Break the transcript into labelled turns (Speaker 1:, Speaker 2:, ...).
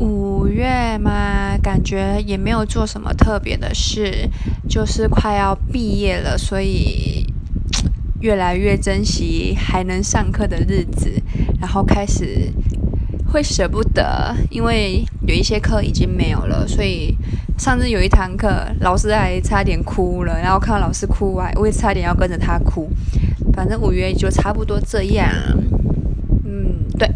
Speaker 1: 五月嘛，感觉也没有做什么特别的事。就是快要毕业了，所以越来越珍惜还能上课的日子，然后开始会舍不得。因为有一些课已经没有了，所以上次有一堂课老师还差点哭了，然后看到老师哭完，我也差点要跟着他哭。反正五月就差不多这样。嗯，对。